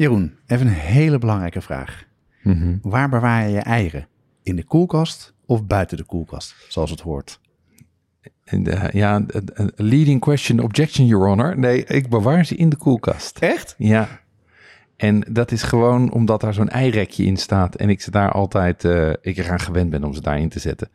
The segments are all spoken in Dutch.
Jeroen, even een hele belangrijke vraag. Waar bewaar je je eieren? In de koelkast of buiten de koelkast, zoals het hoort? Ja, leading question, objection, your honor. Nee, ik bewaar ze in de koelkast. Echt? Ja. En dat is gewoon omdat daar zo'n eirekje in staat. En ik ze daar altijd, eh, ik eraan gewend ben om ze daarin te zetten.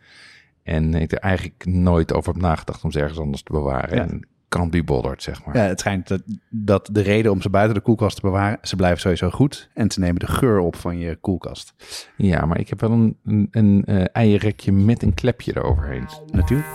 En ik er eigenlijk nooit over heb nagedacht om ze ergens anders te bewaren. Ja. En can't be bothered, zeg maar. Ja, het schijnt dat, dat de reden om ze buiten de koelkast te bewaren, ze blijven sowieso goed en ze nemen de geur op van je koelkast. Ja, maar ik heb wel een, een, een eh, eierrekje met een klepje eroverheen. Natuurlijk.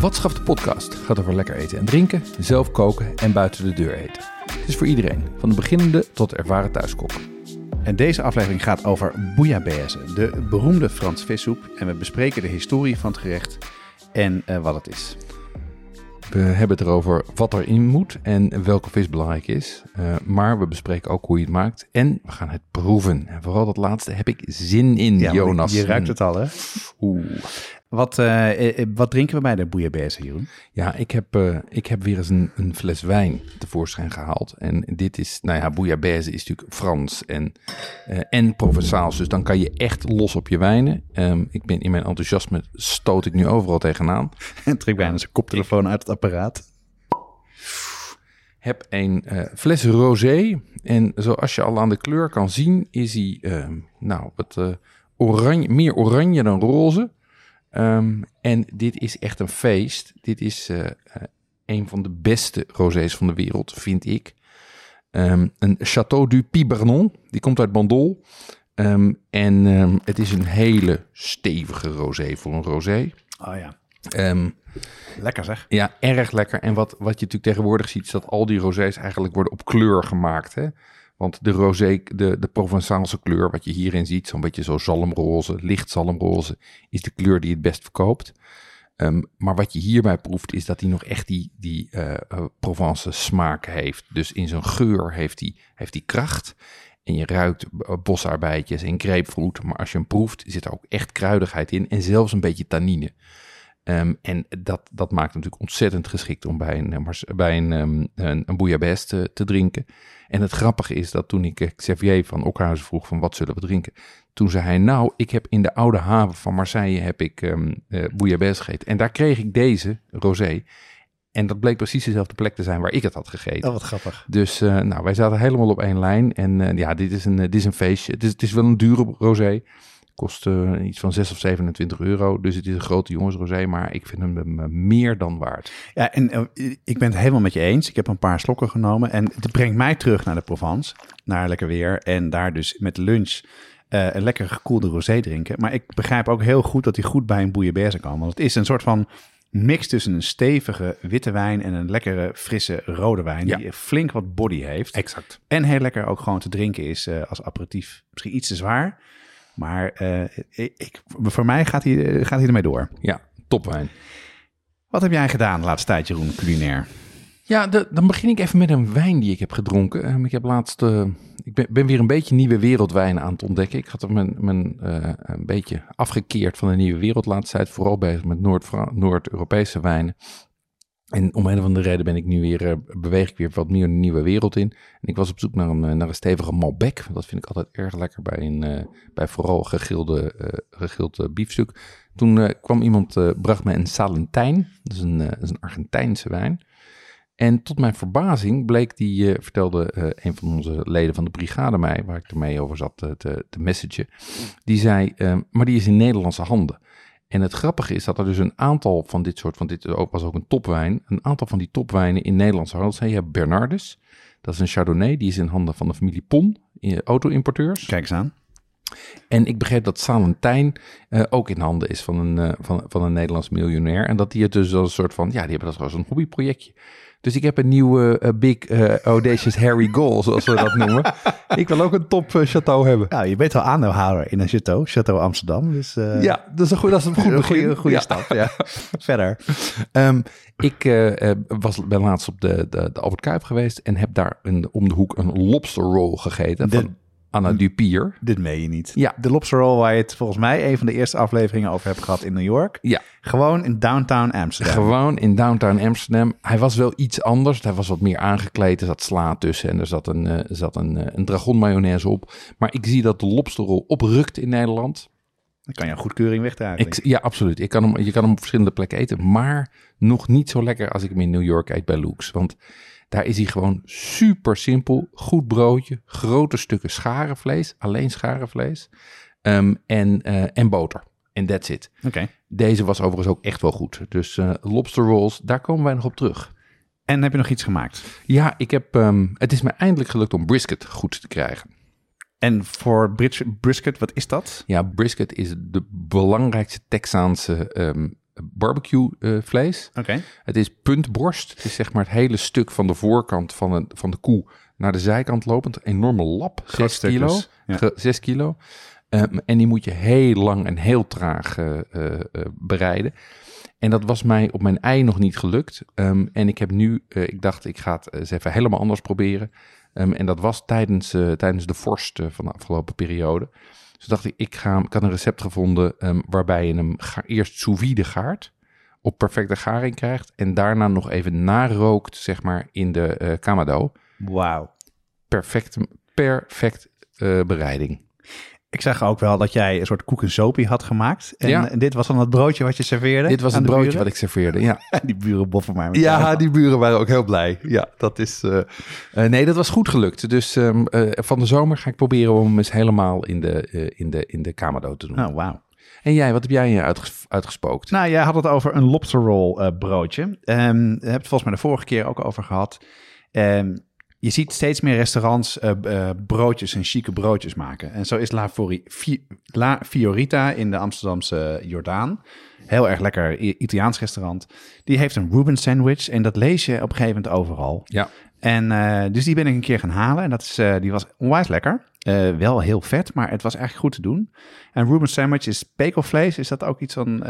Wat schaft de podcast gaat over lekker eten en drinken, zelf koken en buiten de deur eten. Het is voor iedereen, van de beginnende tot ervaren thuiskok. En deze aflevering gaat over bouillabaisse, de beroemde Frans vissoep. En we bespreken de historie van het gerecht en eh, wat het is. We hebben het erover wat erin moet en welke vis belangrijk is. Eh, maar we bespreken ook hoe je het maakt en we gaan het proeven. En vooral dat laatste heb ik zin in, Ja, Jonas. Je ruikt het al, hè? Oeh. Wat, eh, eh, wat drinken we bij de bouillabaisse, Jeroen? Ja, ik heb, eh, ik heb weer eens een, een fles wijn tevoorschijn gehaald. En dit is, nou ja, bouillabaisse is natuurlijk Frans en, eh en Provençaals. Dus dan kan je echt los op je wijnen. Ehm, ik ben in mijn enthousiasme stoot ik nu overal tegenaan. En trek bijna zijn koptelefoon uit het apparaat. Heb een fles rosé. En zoals je al aan de kleur kan zien, is hij ehm, nou, wat oranje, meer oranje dan roze. Ehm, en dit is echt een feest. Dit is eh, eh, een van de beste rosés van de wereld, vind ik. Ehm, een Château du Pibernon. Die komt uit Bandol. Ehm, en het is een hele stevige rosé voor een rosé. Oh ja, lekker zeg. ja, erg lekker. En wat, wat je natuurlijk tegenwoordig ziet, is dat al die rosés eigenlijk worden op kleur gemaakt. Hè? Want de rosé, de, de Provençaalse kleur, wat je hierin ziet, zo'n beetje zo zalmroze, licht zalmroze, is de kleur die het best verkoopt. Ehm, maar wat je hierbij proeft, is dat hij nog echt die, die eh, Provence smaak heeft. Dus in zijn geur heeft hij, heeft hij kracht. En je ruikt eh, bosarbeidjes en grapefruit. Maar als je hem proeft, zit er ook echt kruidigheid in. En zelfs een beetje tannine. Ehm, en dat, dat maakt natuurlijk ontzettend geschikt om bij een, eh, bij een, ehm, een, een bouillabaisse te, te drinken. En het grappige is dat toen ik eh, Xavier van Okhuizen vroeg van wat zullen we drinken. Toen zei hij nou, ik heb in de oude haven van Marseille heb ik ehm eh, bouillabaisse gegeten. En daar kreeg ik deze, rosé. En dat bleek precies dezelfde plek te zijn waar ik het had gegeten. Oh, wat grappig. Dus nou, wij zaten helemaal op één lijn. En ja, dit is, een, dit is een feestje. Het is, het is wel een dure rosé. Kost iets van 6 of 27 euro. Dus het is een grote jongensrosé. Maar ik vind hem meer dan waard. Ja, en eh, ik ben het helemaal met je eens. Ik heb een paar slokken genomen en het brengt mij terug naar de Provence, naar lekker weer. En daar dus met lunch eh, een lekker gekoelde rosé drinken. Maar ik begrijp ook heel goed dat hij goed bij een bouillabaisse kan. Want het is een soort van mix tussen een stevige witte wijn en een lekkere frisse rode wijn. Ja. Die flink wat body heeft. Exact. En heel lekker ook gewoon te drinken is eh, als aperitief. Misschien iets te zwaar. Maar eh, ik, voor mij gaat hij, eh, gaat hij ermee door. Ja, topwijn. Wat heb jij gedaan de laatste tijd, Jeroen, culinair? Ja, de- dan begin ik even met een wijn die ik heb gedronken. Ehm, ik heb laatst, eh, ik ben, ben weer een beetje nieuwe wereldwijnen aan het ontdekken. Ik had mijn, mijn een beetje afgekeerd van de nieuwe wereld laatste tijd. Vooral bezig met Noord- Noord-Europese wijnen. En om een of andere reden ben ik nu weer, eh, beweeg ik weer wat meer de nieuwe wereld in. En ik was op zoek naar een, eh, naar een stevige Malbec. Dat vind ik altijd erg lekker bij, een, eh, bij vooral gegilde, gegild eh, biefstuk. Toen kwam iemand, bracht me een Salentijn. Dat is een, is een Argentijnse wijn. En tot mijn verbazing bleek die, vertelde een van onze leden van de brigade mij, waar ik ermee over zat te, te messagen. Die zei, eh, maar die is in Nederlandse handen. En het grappige is dat er dus een aantal van dit soort, van dit was ook een topwijn, een aantal van die topwijnen in Nederlandse handen zijn. Je hebt Bernardus, dat is een Chardonnay, die is in handen van de familie Pon, eh, auto-importeurs. Kijk eens aan. En ik begreep dat Salentijn eh, ook in handen is van een, eh, van, van een Nederlands miljonair. En dat die het dus als een soort van, ja, die hebben dat als een hobbyprojectje. Dus ik heb een nieuwe eh, Big eh, Audacious Harry Goal, zoals we dat noemen. ik wil ook een top chateau hebben. Nou, je bent wel aandeelhouder in een chateau, Chateau Amsterdam. Dus, eh, Ja, dat is een goed, dat is een goed een begin. goede, goede Ja. stap. Ja. Verder. Ehm, ik was, ben laatst op de, de, de Albert Kuip geweest en heb daar een, om de hoek een lobster roll gegeten De- van Anna Dupier. Dit meen je niet. Ja. De lobster roll waar je het volgens mij een van de eerste afleveringen over hebt gehad in New York. Ja, Gewoon in downtown Amsterdam. gewoon in downtown Amsterdam. Hij was wel iets anders. Hij was wat meer aangekleed. Er zat sla tussen en er zat een, er zat een, eh, een dragon mayonaise op. Maar ik zie dat de lobster roll oprukt in Nederland. Dan kan je een goedkeuring wegdragen. Ik, ja, absoluut. Ik kan hem, je kan hem op verschillende plekken eten. Maar nog niet zo lekker als ik hem in New York eet bij Luke's. Want daar is hij gewoon super simpel. Goed broodje, grote stukken scharenvlees. Alleen scharenvlees. ehm, en, eh, en boter. En that's it. Oké. Deze was overigens ook echt wel goed. Dus eh, lobster rolls, daar komen wij nog op terug. En heb je nog iets gemaakt? Ja, ik heb, ehm, het is me eindelijk gelukt om brisket goed te krijgen. En voor bris- brisket, wat is dat? Ja, brisket is de belangrijkste Texaanse ehm, barbecue eh, vlees. Oké. Het is puntborst. Het is zeg maar het hele stuk van de voorkant van, een, van de koe naar de zijkant lopend. Een enorme lap, Groot 6 stuk kilo. ja. Ge- 6 kilo. Ehm, en die moet je heel lang en heel traag eh, eh, bereiden. En dat was mij op mijn ei nog niet gelukt. Ehm, en ik heb nu, ik dacht ik ga het eens even helemaal anders proberen. Ehm, en dat was tijdens, tijdens de vorst van de afgelopen periode. Dus dacht ik, ik, ga, ik had een recept gevonden ehm, waarbij je hem ga, eerst sous vide gaart. Op perfecte garing krijgt. En daarna nog even narookt, zeg maar, in de eh kamado. Wauw. Perfect, perfect eh, bereiding. Ik zag ook wel dat jij een soort koekensopie had gemaakt. En, Ja. dit was dan het broodje wat je serveerde? Dit was de broodje buren? wat ik serveerde, ja. Die buren boffen maar met Ja, jou. die buren waren ook heel blij. Ja, dat is. eh, eh, nee, dat was goed gelukt. Dus ehm, eh, van de zomer ga ik proberen om hem eens helemaal in de, in de, in de kamado te doen. Oh, wauw. En jij, wat heb jij uitges- uitgespookt? Nou, jij had het over een lobster roll eh, broodje. Ehm daar hebben we het volgens mij de vorige keer ook over gehad. Ehm, je ziet steeds meer restaurants eh, eh, broodjes en chique broodjes maken. En zo is La, Fori- Fi- La Fiorita in de Amsterdamse Jordaan. Heel erg lekker I- Italiaans restaurant. Die heeft een Reuben sandwich en dat lees je op een gegeven moment overal. ja, En eh, dus die ben ik een keer gaan halen. En dat is, die was onwijs lekker. Wel heel vet, maar het was eigenlijk goed te doen. En Reuben sandwich is pekelvlees. Is dat ook iets van...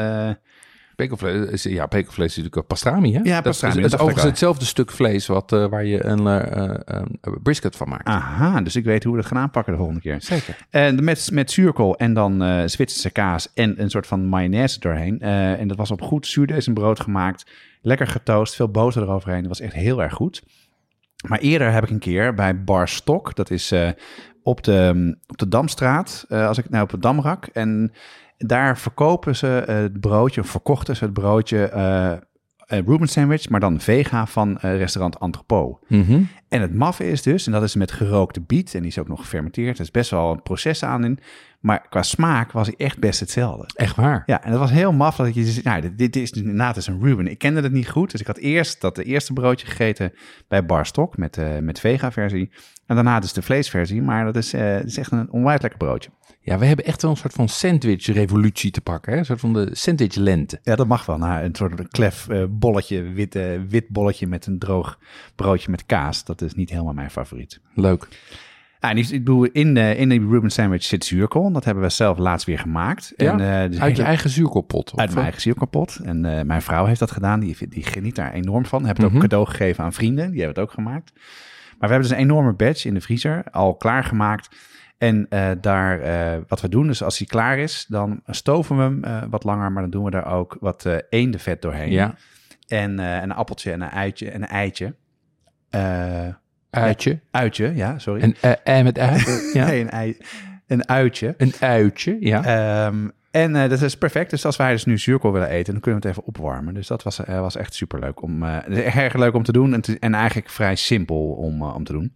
eh, pekelvlees, is, ja, pekelvlees is natuurlijk pastrami, hè? Ja, dat pastrami, is, dat het is ik overigens hetzelfde stuk vlees wat, eh, waar je een, eh, eh, een brisket van maakt. Aha, dus ik weet hoe we dat gaan aanpakken de volgende keer. Zeker. En met, met zuurkool en dan eh Zwitserse kaas en een soort van mayonaise doorheen. Eh, en dat was op goed zuurdezenbrood gemaakt. Lekker getoast, veel boter eroverheen. Dat was echt heel erg goed. Maar eerder heb ik een keer bij Bar Stok, dat is eh, op, de, op de Damstraat, eh, als ik nou op het Damrak. En daar verkopen ze het broodje, verkochten ze het broodje eh eh, Reuben sandwich, maar dan vega van eh, restaurant Entrepot. Mhm. En het maffe is dus, en dat is met gerookte biet, en die is ook nog gefermenteerd. Er is best wel een proces aan in. Maar qua smaak was hij echt best hetzelfde. Echt waar. Ja, en dat was heel maf dat je nou, dit, dit is inderdaad is een Reuben. Ik kende het niet goed, dus ik had eerst dat de eerste broodje gegeten bij Bar Stok met, eh met vega-versie. En daarna dus de vleesversie, maar dat is, dat is echt een onwijs lekker broodje. Ja, we hebben echt wel een soort van sandwich-revolutie te pakken. Hè? Een soort van de sandwich-lente. Ja, dat mag wel. Nou, een soort klef eh, bolletje, wit, eh, wit bolletje met een droog broodje met kaas. Dat is niet helemaal mijn favoriet. Leuk. En die, ik bedoel, in de, in de Reuben sandwich zit zuurkool. Dat hebben we zelf laatst weer gemaakt. Ja? En, eh, dus Uit je eigen zuurkoolpot. uit of, mijn eh? eigen zuurkoolpot. En eh, mijn vrouw heeft dat gedaan. Die, die geniet daar enorm van. Heb het Mhm. ook cadeau gegeven aan vrienden. Die hebben het ook gemaakt. Maar we hebben dus een enorme batch in de vriezer. Al klaargemaakt. En eh, daar, eh, wat we doen, dus als hij klaar is, dan stoven we hem eh, wat langer. Maar dan doen we daar ook wat eendenvet doorheen. Ja, En een appeltje en een uitje en een eitje. Uitje. uitje, ja, sorry. Een ei met ei. Ja. Nee, een, ei, een uitje. Een uitje, ja. Ehm, en dat is perfect. Dus als wij dus nu zuurkool willen eten, dan kunnen we het even opwarmen. Dus dat was, eh, was echt super leuk om. erg leuk om te doen. En, te- en eigenlijk vrij simpel om, om te doen.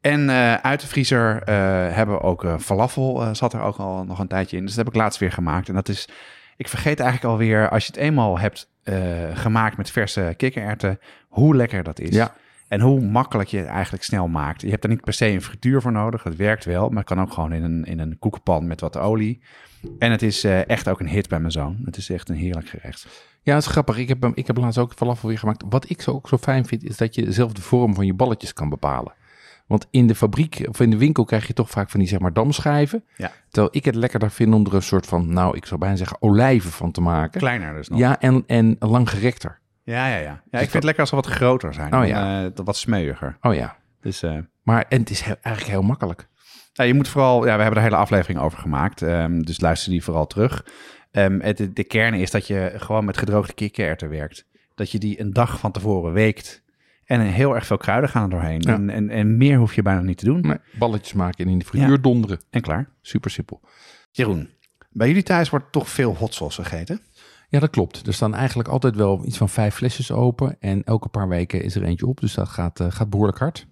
En eh, uit de vriezer eh, hebben we ook eh, falafel. zat er ook al nog een tijdje in. Dus dat heb ik laatst weer gemaakt. En dat is. Ik vergeet eigenlijk alweer, als je het eenmaal hebt gemaakt met verse kikkererwten, hoe lekker dat is. Ja. En hoe makkelijk je het eigenlijk snel maakt. Je hebt er niet per se een frituur voor nodig. Het werkt wel, maar het kan ook gewoon in een, in een koekenpan met wat olie. En het is echt ook een hit bij mijn zoon. Het is echt een heerlijk gerecht. Ja, dat is grappig. Ik heb, ik heb laatst ook falafel weer gemaakt. Wat ik zo ook zo fijn vind, is dat je zelf de vorm van je balletjes kan bepalen. Want in de fabriek of in de winkel krijg je toch vaak van die zeg maar damschijven. Ja. Terwijl ik het lekkerder vind om er een soort van, nou ik zou bijna zeggen olijven van te maken. Kleiner dus nog. Ja, en, en langgerekter. ja, ja. ja. ja ik vind het lekker als ze wat groter zijn. Oh ja. eh, wat smeuiger. Oh ja. Dus eh, Maar en het is heel- eigenlijk heel makkelijk. Ja, je moet vooral, ja, we hebben er een hele aflevering over gemaakt, ehm, dus luister die vooral terug. Ehm, het, de, de kern is dat je gewoon met gedroogde kikkererwten werkt. Dat je die een dag van tevoren weekt. En heel erg veel kruiden gaan er doorheen. Ja. En, en, en meer hoef je bijna niet te doen. Nee, balletjes maken en in de frituur Ja. donderen. En klaar. Super simpel. Jeroen, bij jullie thuis wordt toch veel hot sauce gegeten? Ja, dat klopt. Er staan eigenlijk altijd wel iets van vijf flesjes open. En elke paar weken is er eentje op. Dus dat gaat, eh, gaat behoorlijk hard.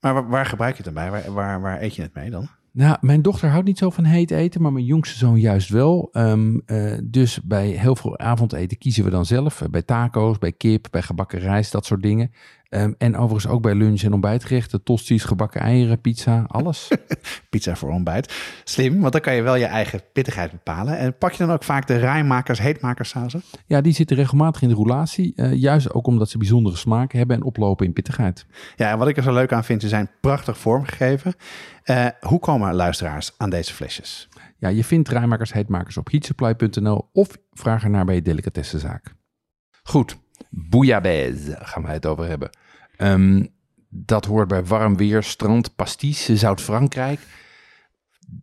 Maar waar, waar gebruik je het dan bij? Waar, waar, waar eet je het mee dan? Nou, mijn dochter houdt niet zo van heet eten, maar mijn jongste zoon juist wel. Ehm, eh, dus bij heel veel avondeten kiezen we dan zelf. Eh, Bij taco's, bij kip, bij gebakken rijst, dat soort dingen. Ehm, en overigens ook bij lunch- en ontbijtgerechten. Tosties, gebakken eieren, pizza, alles. Pizza voor ontbijt. Slim, want dan kan je wel je eigen pittigheid bepalen. En pak je dan ook vaak de rijmakers, heetmakers sausen? ja, die zitten regelmatig in de roulatie. eh, juist ook omdat ze bijzondere smaken hebben en oplopen in pittigheid. Ja, en wat ik er zo leuk aan vind, ze zijn prachtig vormgegeven. Eh, hoe komen luisteraars aan deze flesjes? Ja, je vindt rijmakers, heetmakers op heatsupply.nl of vraag ernaar bij je delicatessenzaak. Goed, bouillabaisse gaan wij het over hebben. Ehm, dat hoort bij warm weer, strand, pastis, Zuid-Frankrijk.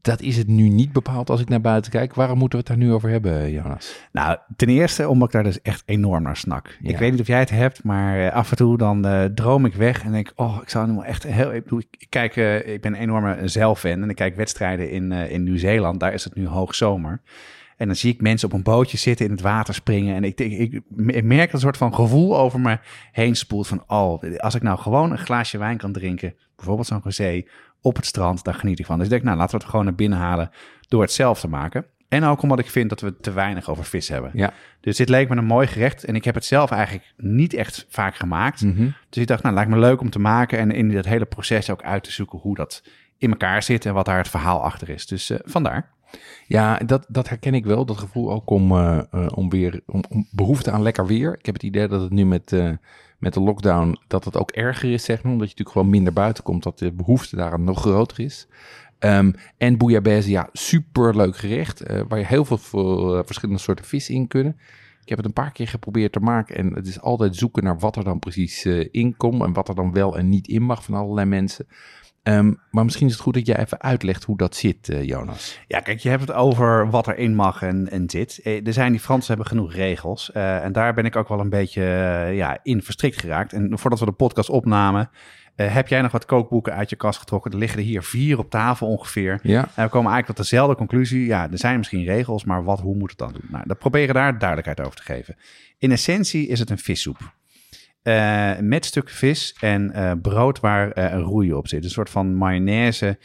Dat is het nu niet bepaald als ik naar buiten kijk. Waarom moeten we het daar nu over hebben, Jonas? Nou, ten eerste omdat ik daar dus echt enorm naar snak. Ja. Ik weet niet of jij het hebt, maar eh, af en toe dan eh, droom ik weg en denk, oh, ik zou nu echt heel... Ik, bedoel, ik, kijk, eh, ik ben een enorme zeilfan en ik kijk wedstrijden in, in Nieuw-Zeeland. Daar is het nu hoogzomer. En dan zie ik mensen op een bootje zitten in het water springen. En ik, ik, ik merk een soort van gevoel over me heen spoelt van... oh, als ik nou gewoon een glaasje wijn kan drinken, bijvoorbeeld zo'n rosé, op het strand, daar geniet ik van. Dus ik denk, nou, laten we het gewoon naar binnen halen door het zelf te maken. En ook omdat ik vind dat we te weinig over vis hebben. Ja. Dus dit leek me een mooi gerecht. En ik heb het zelf eigenlijk niet echt vaak gemaakt. Mhm. Dus ik dacht, nou, lijkt me leuk om te maken. En in dat hele proces ook uit te zoeken hoe dat in elkaar zit. En wat daar het verhaal achter is. Dus eh, vandaar. Ja, dat, dat herken ik wel. Dat gevoel ook om, eh, eh, om weer om, om behoefte aan lekker weer. Ik heb het idee dat het nu met, met de lockdown dat het ook erger is, zeg maar. Omdat je natuurlijk gewoon minder buiten komt, dat de behoefte daaraan nog groter is. Ehm, en bouillabaisse, ja, super leuk gerecht. eh, waar je heel veel, eh, verschillende soorten vis in kunnen. Ik heb het een paar keer geprobeerd te maken. En het is altijd zoeken naar wat er dan precies eh, in komt. En wat er dan wel en niet in mag van allerlei mensen. Ehm, maar misschien is het goed dat jij even uitlegt hoe dat zit, eh, Jonas. Ja, kijk, je hebt het over wat erin mag en, en zit. Eh, Er zijn, die Fransen hebben genoeg regels. eh, en daar ben ik ook wel een beetje ja, in verstrikt geraakt. En voordat we de podcast opnamen, heb jij nog wat kookboeken uit je kast getrokken? Er liggen er hier vier op tafel ongeveer. Ja, En we komen eigenlijk tot dezelfde conclusie. Ja, er zijn misschien regels, maar wat, hoe moet het dan doen? Nou, dan proberen daar duidelijkheid over te geven. In essentie is het een vissoep. Eh, met stukken vis en eh, brood waar eh, een roeien op zit. Een soort van mayonaise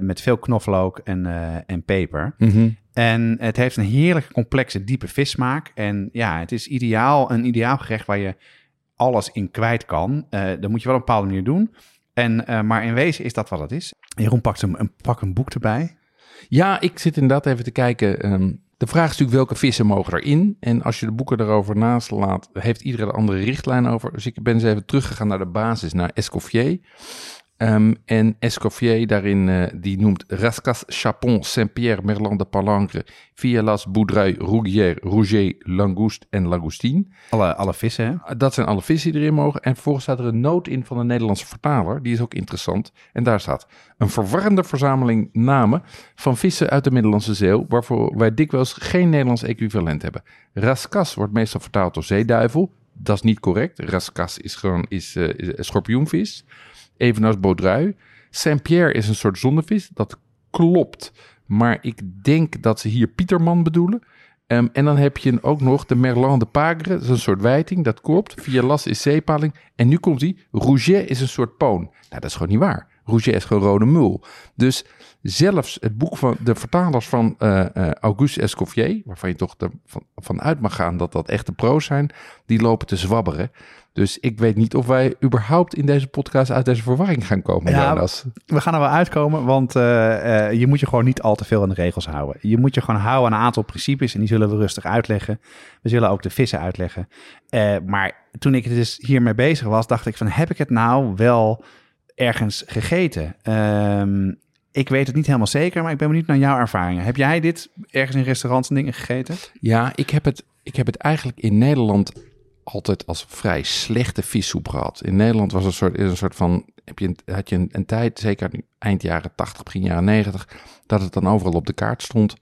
met veel knoflook en, en peper. Mhm. En het heeft een heerlijke, complexe, diepe vissmaak. En ja, het is ideaal, een ideaal gerecht waar je alles in kwijt kan. Dat moet je wel op een bepaalde manier doen. En, maar in wezen is dat wat het is. Jeroen pakt een, een, pak een boek erbij. Ja, ik zit inderdaad even te kijken. ehm, de vraag is natuurlijk welke vissen mogen erin. En als je de boeken erover naast laat, heeft iedereen een andere richtlijn over. Dus ik ben eens even teruggegaan naar de basis, naar Escoffier. Ehm, en Escoffier daarin, eh, die noemt Rascas, Chapon, Saint-Pierre, Merlan de Palangre, Vielas, Boudreuil, Rougier, Rouget, Langouste en Langoustine. Alle, alle vissen, hè? Dat zijn alle vissen die erin mogen. En vervolgens staat er een noot in van de Nederlandse vertaler. Die is ook interessant. En daar staat een verwarrende verzameling namen van vissen uit de Middellandse Zee, waarvoor wij dikwijls geen Nederlands equivalent hebben. Raskas wordt meestal vertaald door zeeduivel. Dat is niet correct. Raskas is gewoon is, eh, is schorpioenvis. Evenals Baudrui. Saint-Pierre is een soort zonnevis. Dat klopt. Maar ik denk dat ze hier Pieterman bedoelen. Ehm, en dan heb je ook nog de Merlan de Pagre, dat is een soort wijting, dat klopt. Via las is zeepaling. En nu komt die, Rouget is een soort poon. Nou, dat is gewoon niet waar. Rouget is gewoon rode mul. Dus zelfs het boek van de vertalers van eh, eh, Auguste Escoffier, waarvan je toch ervan van, van uit mag gaan dat dat echte pro's zijn, die lopen te zwabberen. Dus ik weet niet of wij überhaupt in deze podcast uit deze verwarring gaan komen, Ja, Jonas. We gaan er wel uitkomen, want eh, eh, je moet je gewoon niet al te veel aan de regels houden. Je moet je gewoon houden aan een aantal principes en die zullen we rustig uitleggen. We zullen ook de vissen uitleggen. Eh, maar toen ik dus hiermee bezig was, dacht ik van, heb ik het nou wel ergens gegeten? Ehm, ik weet het niet helemaal zeker, maar ik ben benieuwd naar jouw ervaringen. Heb jij dit ergens in restaurants en dingen gegeten? Ja, ik heb, het, ik heb het eigenlijk in Nederland altijd als vrij slechte vissoep gehad. In Nederland was een soort, is een soort van, heb je een, had je een, een tijd, zeker eind jaren 80, begin jaren 90, dat het dan overal op de kaart stond.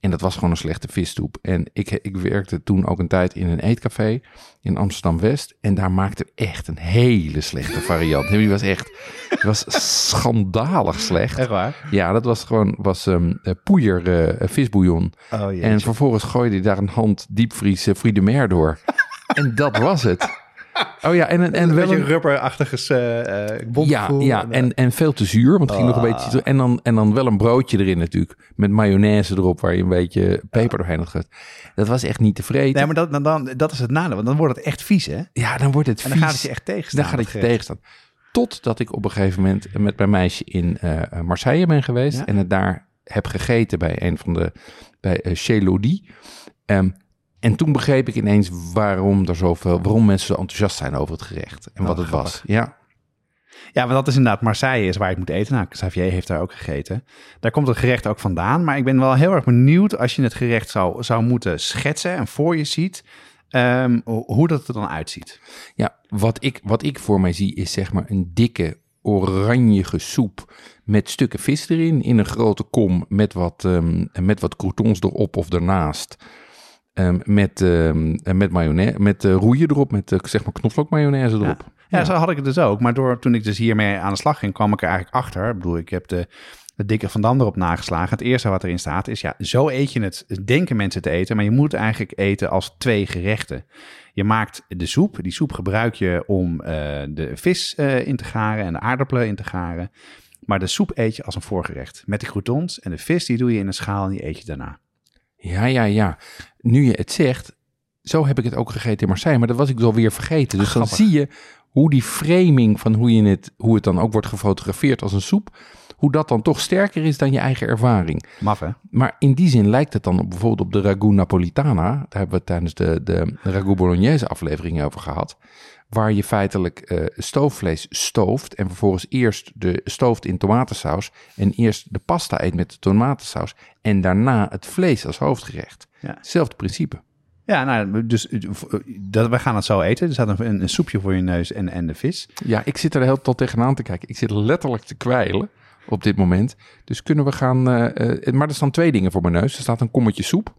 En dat was gewoon een slechte vissoep. En ik, ik werkte toen ook een tijd in een eetcafé in Amsterdam-West. En daar maakte echt een hele slechte variant. Die was echt, die was schandalig slecht. Echt waar? Ja, dat was gewoon was, um, poeier uh, visbouillon. Oh. En vervolgens gooide hij daar een hand diepvries uh, Friede Mer door. en dat was het. Oh ja, en, en, en wel een rubberachtige uh, Ja, ja en, en veel te zuur, want het ging nog een beetje... En dan, en dan wel een broodje erin natuurlijk, met mayonaise erop, waar je een beetje peper doorheen had gegooid. Dat was echt niet tevreden. Nee, maar dat, dan, dan, dat is het nadeel, want dan wordt het echt vies, hè? Ja, dan wordt het en vies. dan gaat het je echt tegenstaan. Dan gaat het je tegenstaan. Totdat ik op een gegeven moment met mijn meisje in uh, Marseille ben geweest ja? en het daar heb gegeten bij een van de, bij uh, Chez Lodi. Um, en toen begreep ik ineens waarom er zoveel, waarom mensen zo enthousiast zijn over het gerecht en Oh, wat het grappig. was. Ja. Ja, want dat is inderdaad Marseille is waar ik moet eten. Nou, Xavier heeft daar ook gegeten. Daar komt het gerecht ook vandaan. Maar ik ben wel heel erg benieuwd als je het gerecht zou, zou moeten schetsen en voor je ziet, um, hoe dat er dan uitziet. Ja, wat ik, wat ik voor mij zie is zeg maar een dikke oranjige soep met stukken vis erin in een grote kom met wat, um, met wat croutons erop of ernaast. Um, met, um, met mayonaise, met uh, roeien erop, met uh, zeg maar knoflookmayonaise erop. Ja. Ja, ja, zo had ik het dus ook. Maar door, toen ik dus hiermee aan de slag ging, kwam ik er eigenlijk achter. Ik bedoel, ik heb de, de dikke Van Dam erop nageslagen. Het eerste wat erin staat is, ja, zo eet je het. Denken mensen te eten, maar je moet eigenlijk eten als twee gerechten. Je maakt de soep. Die soep gebruik je om uh, de vis uh, in te garen en de aardappelen in te garen. Maar de soep eet je als een voorgerecht. Met de croutons en de vis, die doe je in een schaal en die eet je daarna. Ja, ja, ja. Nu je het zegt, zo heb ik het ook gegeten in Marseille, maar dat was ik alweer vergeten. Dus dan zie je hoe die framing van hoe, je het, hoe het dan ook wordt gefotografeerd als een soep, hoe dat dan toch sterker is dan je eigen ervaring. Maf, hè? Maar in die zin lijkt het dan op, bijvoorbeeld op de ragout napolitana, daar hebben we het tijdens de, de ragout bolognese aflevering over gehad, waar je feitelijk uh, stoofvlees stooft en vervolgens eerst de stooft in tomatensaus en eerst de pasta eet met de tomatensaus en daarna het vlees als hoofdgerecht. Ja. Hetzelfde principe. Ja, nou, dus dat, we gaan het zo eten. Er staat een, een, soepje voor je neus en, en de vis. Ja, ik zit er heel tot tegenaan te kijken. Ik zit letterlijk te kwijlen op dit moment. Dus kunnen we gaan... Uh, uh, maar er staan twee dingen voor mijn neus. Er staat een kommetje soep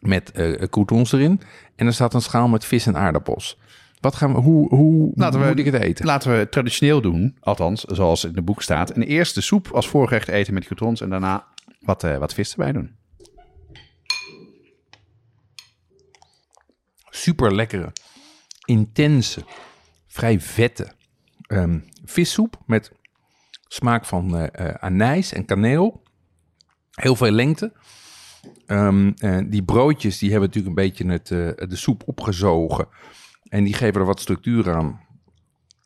met uh, croutons erin. En er staat een schaal met vis en aardappels. Wat gaan we, hoe, hoe laten we, moet ik het eten? Laten we traditioneel doen, althans, zoals in het boek staat. En eerst de soep als voorgerecht eten met croutons en daarna wat, wat vis erbij doen. super lekkere, intense, vrij vette um, vissoep met smaak van uh, uh, anijs en kaneel. Heel veel lengte. Um, uh, die broodjes die hebben natuurlijk een beetje het, uh, de soep opgezogen. En die geven er wat structuur aan.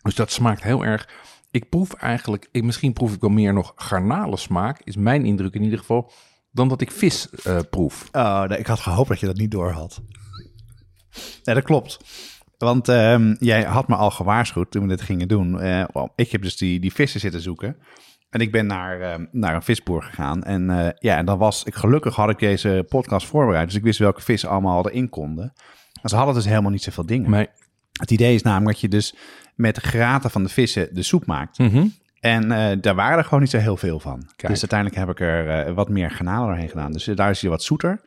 Dus dat smaakt heel erg. Ik proef eigenlijk, ik, misschien proef ik wel meer nog garnalen smaak, is mijn indruk in ieder geval, dan dat ik vis uh, proef. Oh, nee, ik had gehoopt dat je dat niet door had. Nee, dat klopt. Want uh, jij had me al gewaarschuwd toen we dit gingen doen. Well, ik heb dus die, die vissen zitten zoeken. En ik ben naar, uh, naar een visboer gegaan. En uh, ja, en dan was ik gelukkig had ik deze podcast voorbereid. Dus ik wist welke vissen allemaal erin konden. Ze hadden dus helemaal niet zoveel dingen. Nee. Het idee is namelijk dat je dus met de graten van de vissen de soep maakt. Mm -hmm. En uh, daar waren er gewoon niet zo heel veel van. Kijk. Dus uiteindelijk heb ik er uh, wat meer garnalen doorheen gedaan. Dus daar is hij wat zoeter.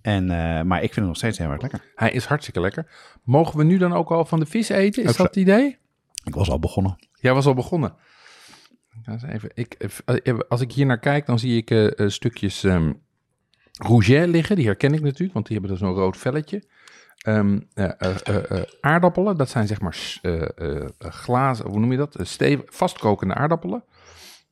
En, maar ik vind het nog steeds heel erg lekker. Hij is hartstikke lekker. Mogen we nu dan ook al van de vis eten? Is dat het idee? Ik was al begonnen. Jij was al begonnen. Even, ik, eh, als ik hier naar kijk, dan zie ik stukjes um, rouget liggen. Die herken ik natuurlijk, want die hebben zo'n rood velletje. Um, aardappelen, dat zijn zeg maar glazen, hoe noem je dat? Stevig, vastkokende aardappelen.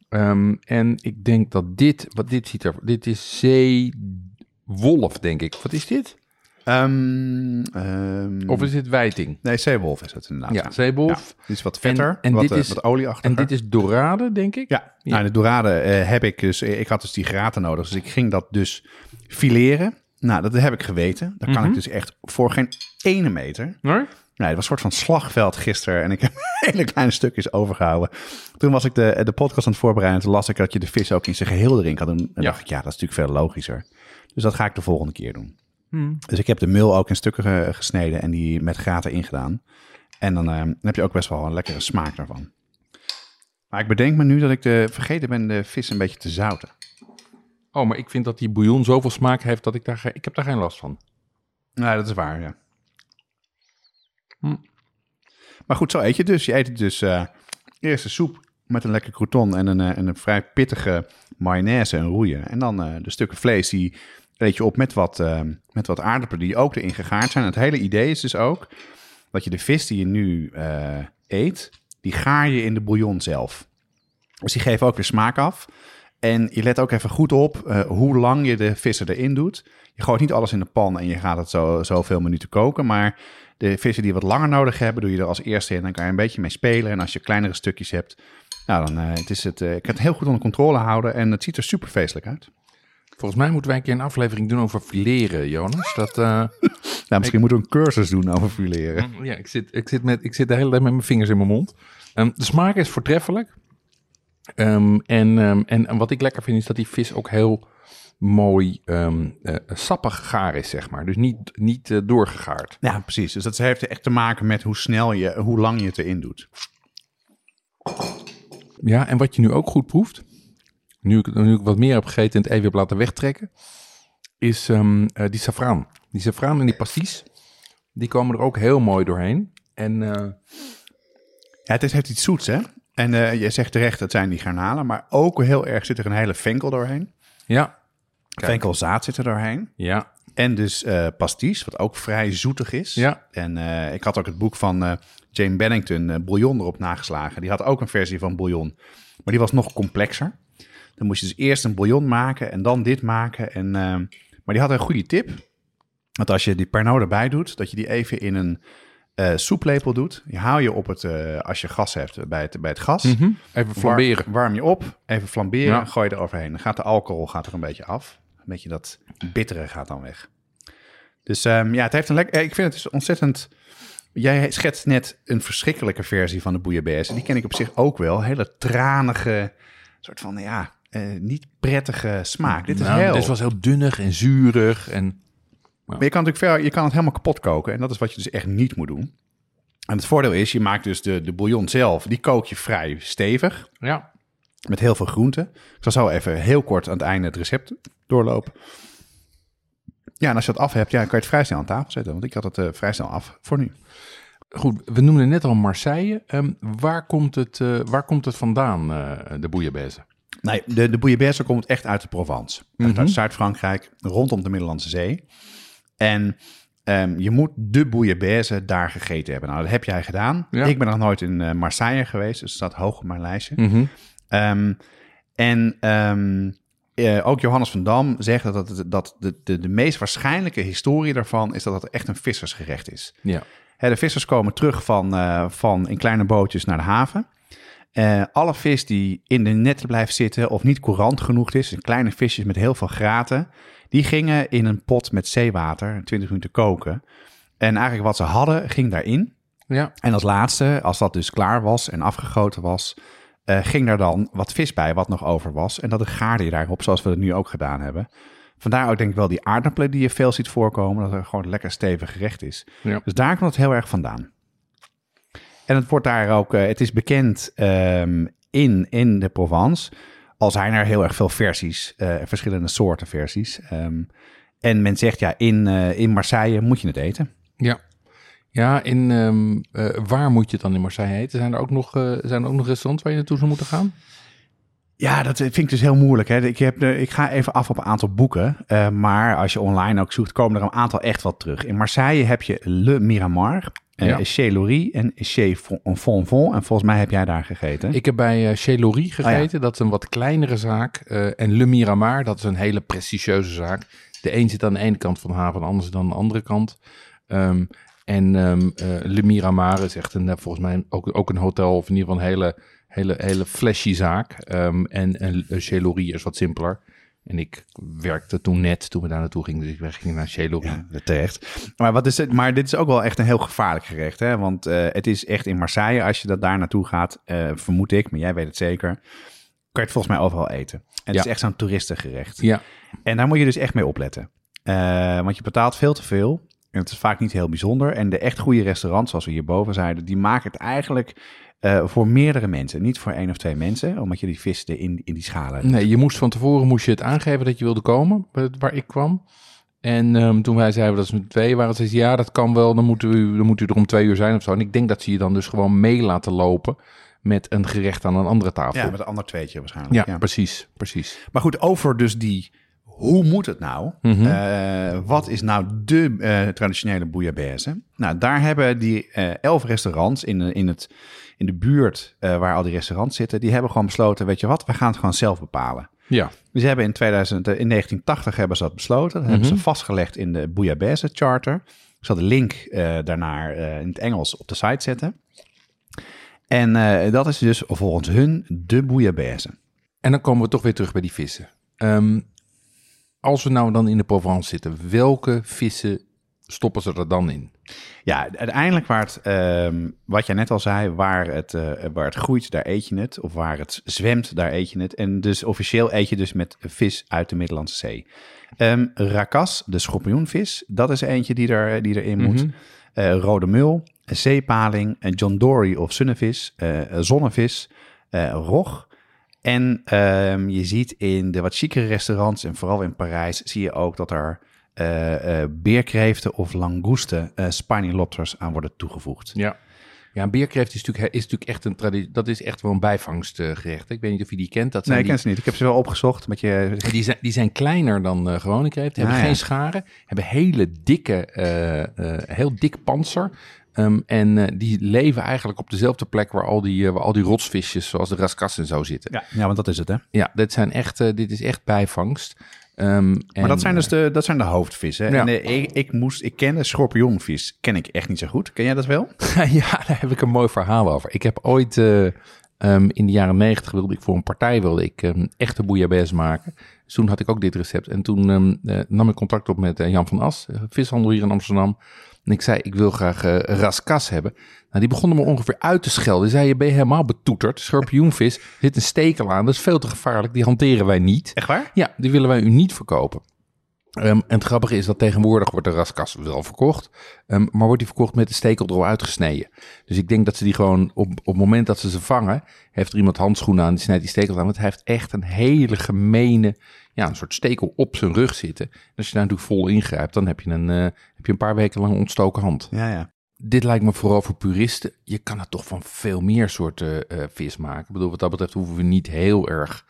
Ehm, en ik denk dat dit, wat dit ziet er, dit is zeewolf, denk ik. Wat is dit? Ehm, ehm, Of is dit wijting? Nee, zeewolf is het inderdaad. Ja, zeewolf. Die is wat vetter, en wat, dit eh, is- wat olieachtiger. En dit is dorade, denk ik. Ja, nou, de dorade eh, heb ik dus. eh, Ik had dus die graten nodig, dus ik ging dat dus fileren. Nou, dat heb ik geweten. Daar kan Mhm. ik dus echt voor geen ene meter. Nee? Nee, het was een soort van slagveld gisteren en ik heb hele kleine stukjes overgehouden. Toen was ik de, de podcast aan het voorbereiden en toen las ik dat je de vis ook in zijn geheel erin kan doen. En Ja. dacht ik, ja, dat is natuurlijk veel logischer. Dus dat ga ik de volgende keer doen. Hm. Dus ik heb de mul ook in stukken ge- gesneden en die met gaten ingedaan. En dan, eh, dan heb je ook best wel een lekkere smaak daarvan. Maar ik bedenk me nu dat ik de, vergeten ben de vis een beetje te zouten. Oh, maar ik vind dat die bouillon zoveel smaak heeft dat ik daar, ge- ik heb daar geen last van. Nee, dat is waar, ja. Hm. Maar goed, zo eet je dus. Je eet het dus eh eerst de soep met een lekker crouton en een, eh, en een vrij pittige mayonaise en roeien. En dan eh, de stukken vlees die eet je op met wat, met wat aardappelen die ook erin gegaard zijn. Het hele idee is dus ook dat je de vis die je nu eet, die gaar je in de bouillon zelf. Dus die geven ook weer smaak af. En je let ook even goed op eh, hoe lang je de vissen erin doet. Je gooit niet alles in de pan en je gaat het zo, zoveel minuten koken. Maar de vissen die wat langer nodig hebben, doe je er als eerste in. Dan kan je een beetje mee spelen. En als je kleinere stukjes hebt, nou dan uh, het is het, uh, ik kan het heel goed onder controle houden. En het ziet er super feestelijk uit. Volgens mij moeten wij een keer een aflevering doen over fileren, Jonas. Dat, uh, nou, misschien moeten we een cursus doen over fileren. Ja, ik zit, ik, zit met, ik zit de hele tijd met mijn vingers in mijn mond. Um, de smaak is voortreffelijk. Um, en, um, en, en wat ik lekker vind is dat die vis ook heel mooi um, uh, sappig gaar is, zeg maar. Dus niet, niet uh, doorgegaard. Ja, precies. Dus dat heeft echt te maken met hoe snel je, hoe lang je het erin doet. Ja, en wat je nu ook goed proeft, nu ik, nu ik wat meer heb gegeten en het even heb laten wegtrekken, is uh, die safraan. Die safraan en die pasties, die komen er ook heel mooi doorheen. En, ja, het heeft iets zoets, hè? En uh, je zegt terecht, dat zijn die garnalen, maar ook heel erg zit er een hele venkel doorheen. Ja. Venkelzaad zit er doorheen. Ja. En dus uh, pasties, wat ook vrij zoetig is. Ja. En uh, ik had ook het boek van Jane Bennington, Bouillon, erop nageslagen. Die had ook een versie van Bouillon, maar die was nog complexer. Dan moest je dus eerst een bouillon maken en dan dit maken. En, maar die had een goede tip. Want als je die Pernod erbij doet, dat je die even in een uh, soeplepel doet. Je haal je op het, uh, als je gas hebt, bij het, bij het gas. Mm -hmm. Even flamberen. Warm, warm, je op, even flamberen, ja. gooi je er overheen. Dan gaat de alcohol gaat er een beetje af. Een beetje dat bittere gaat dan weg. Dus um, ja, het heeft een lekker... Ik vind het dus ontzettend... Jij schetst net een verschrikkelijke versie van de bouillabaisse. Die ken ik op zich ook wel. Hele tranige, soort van, ja, uh, niet prettige smaak. Dit is nou, heel... Dit was heel dunnig en zuurig en... Maar je kan natuurlijk je kan het helemaal kapot koken. En dat is wat je dus echt niet moet doen. En het voordeel is, je maakt dus de, de bouillon zelf, die kook je vrij stevig. Ja. Met heel veel groenten. Ik zal zo even heel kort aan het einde het recept doorlopen. Ja, en als je het af hebt, ja, kan je het vrij snel aan tafel zetten. Want ik had het uh, vrij snel af voor nu. Goed, we noemden net al Marseille. Um, waar, komt het, uh, waar komt het vandaan, uh, de bouillabaisse? Nee, de, de bouillabaisse komt echt uit de Provence. Mm -hmm. Uit Zuid-Frankrijk, rondom de Middellandse Zee. En um, je moet de bouillabaisse daar gegeten hebben. Nou, dat heb jij gedaan. Ja. Ik ben nog nooit in uh, Marseille geweest, dus het staat hoog op mijn lijstje. Mm -hmm. um, en um, uh, ook Johannes van Dam zegt dat, dat, dat de, de, de meest waarschijnlijke historie daarvan is dat het echt een vissersgerecht is. Ja. He, de vissers komen terug van, uh, van in kleine bootjes naar de haven. Uh, alle vis die in de netten blijft zitten of niet courant genoeg is, kleine visjes met heel veel graten, die gingen in een pot met zeewater 20 minuten koken. En eigenlijk wat ze hadden, ging daarin. Ja. En als laatste, als dat dus klaar was en afgegoten was, uh, ging daar dan wat vis bij wat nog over was. En dat gaarde je daarop, zoals we het nu ook gedaan hebben. Vandaar ook denk ik wel die aardappelen die je veel ziet voorkomen, dat er gewoon lekker stevig gerecht is. Ja. Dus daar komt het heel erg vandaan. En het wordt daar ook, uh, het is bekend um, in, in de Provence. Al zijn er heel erg veel versies, uh, verschillende soorten versies. Um, en men zegt ja, in, uh, in Marseille moet je het eten. Ja. Ja, in, um, waar moet je het dan in Marseille eten? Zijn er ook nog, zijn er ook nog restaurants waar je naartoe zou moeten gaan? Ja, dat vind ik dus heel moeilijk. Hè. Ik, heb ik ga even af op een aantal boeken. Maar als je online ook zoekt, komen er een aantal echt wel terug. In Marseille heb je Le Miramar. Eh Ja. Chez Laurie en Chez Fon- Fonfon. En volgens mij heb jij daar gegeten. Ik heb bij eh Chez Laurie ja. gegeten. Dat is een wat kleinere zaak. Eh, en Le Miramar, dat is een hele prestigieuze zaak. De een zit aan de ene kant van de haven, de ander zit aan de andere kant. Ehm, en ehm, eh, Le Miramar is echt een, volgens mij ook, ook een hotel, of in ieder geval een hele, hele, hele flashy zaak. Ehm, en en Chez Laurie is wat simpeler. En ik werkte toen net, toen we daar naartoe gingen. Dus ik ging naar Chez Laurie. Ja, terecht. Maar, wat is het, maar dit is ook wel echt een heel gevaarlijk gerecht. Hè? Want eh, het is echt in Marseille, als je dat daar naartoe gaat, eh, vermoed ik, maar jij weet het zeker, kan je het volgens mij overal eten. En het Ja. is echt zo'n toeristengerecht. Ja, En daar moet je dus echt mee opletten. Eh, want je betaalt veel te veel. En het is vaak niet heel bijzonder. En de echt goede restaurants, zoals we hierboven zeiden, die maken het eigenlijk eh, voor meerdere mensen. Niet voor één of twee mensen, omdat je die vis in, in die schalen. Nee, je moest van tevoren moest je het aangeven dat je wilde komen, het- waar ik kwam. En ehm, toen wij zeiden dat ze met twee waren, zei ze ja, dat kan wel, dan moet, u, dan moet u er om twee uur zijn of zo. En ik denk dat ze je dan dus gewoon mee laten lopen met een gerecht aan een andere tafel. Ja, met een ander tweetje waarschijnlijk. Ja, precies, precies. Maar goed, over dus die... Hoe moet het nou? Mhm. Eh, wat is nou de eh, traditionele bouillabaisse? Nou, daar hebben die eh, elf restaurants in, de- in, het, in de buurt waar al die restaurants zitten... die hebben gewoon besloten, weet je wat, we gaan het gewoon zelf bepalen. Ja, Dus ze hebben in, 2000, eh, in 1980 hebben ze dat besloten. Dat hebben ze vastgelegd in de Bouillabaisse Charter. Ik zal de link daarnaar in het Engels op de site zetten. En dat is dus volgens hun de Bouillabaisse. en dan komen we toch weer terug bij die vissen. Ehm, als we nou dan in de Provence zitten, welke vissen stoppen ze er dan in? Ja, uiteindelijk waar het, ehm, wat jij net al zei, waar het, eh, waar het groeit, daar eet je het. Of waar het zwemt, daar eet je het. En dus officieel eet je dus met vis uit de Middellandse Zee. Ehm rakas, de schorpioenvis, dat is eentje die, er, die erin moet. Eh, rode mul, zeepaling, John Dory of zonnevis, eh, zonnevis, rog. En ehm, je ziet in de wat chicere restaurants, en vooral in Parijs, zie je ook dat er eh, beerkreeften of langoesten, eh spinelopters aan worden toegevoegd. Ja. Ja, een beerkreeft is natuurlijk, is natuurlijk echt een traditie. Dat is echt wel een bijvangstgerecht. Ik weet niet of je die kent. Dat zijn Nee, ik die- ken ze niet. Ik heb ze wel opgezocht met je... Die zijn, die zijn kleiner dan eh, gewone kreeft. Hebben Ah, ja. geen scharen. Hebben hele dikke, heel dik panzer. Ehm, en eh, die leven eigenlijk op dezelfde plek waar al die, eh, waar al die rotsvisjes, zoals de raskas en zo zitten. Ja, ja, want dat is het, hè? Ja, dit, zijn echt, eh, dit is echt bijvangst. Ehm, Maar en, dat zijn dus de, dat zijn de hoofdvissen. Ja. En ik, ik, moest, ik ken de schorpioenvis, ken ik echt niet zo goed. Ken jij dat wel? ja, daar heb ik een mooi verhaal over. Ik heb ooit eh, ehm, in de jaren negentig wilde ik voor een partij wilde ik ehm, echte bouillabaisse maken. Dus toen had ik ook dit recept. En toen nam ik contact op met Jan van As, vishandel hier in Amsterdam. En ik zei, ik wil graag eh raskas hebben. Nou, die begonnen me ongeveer uit te schelden. Die zei, je ben je helemaal betoeterd. Schorpioenvis, zit een stekel aan. Dat is veel te gevaarlijk. Die hanteren wij niet. Echt waar? Ja, die willen wij u niet verkopen. Ehm, en het grappige is dat tegenwoordig wordt de raskas wel verkocht, ehm, maar wordt die verkocht met de stekel er al uitgesneden. Dus ik denk dat ze die gewoon op, op het moment dat ze ze vangen, heeft er iemand handschoenen aan, die snijdt die stekel aan. Want hij heeft echt een hele gemene, ja, een soort stekel op zijn rug zitten. En als je daar natuurlijk vol ingrijpt, dan heb je een, eh, heb je een paar weken lang ontstoken hand. Ja, ja. Dit lijkt me vooral voor puristen. Je kan het toch van veel meer soorten eh, vis maken. Ik bedoel, wat dat betreft hoeven we niet heel erg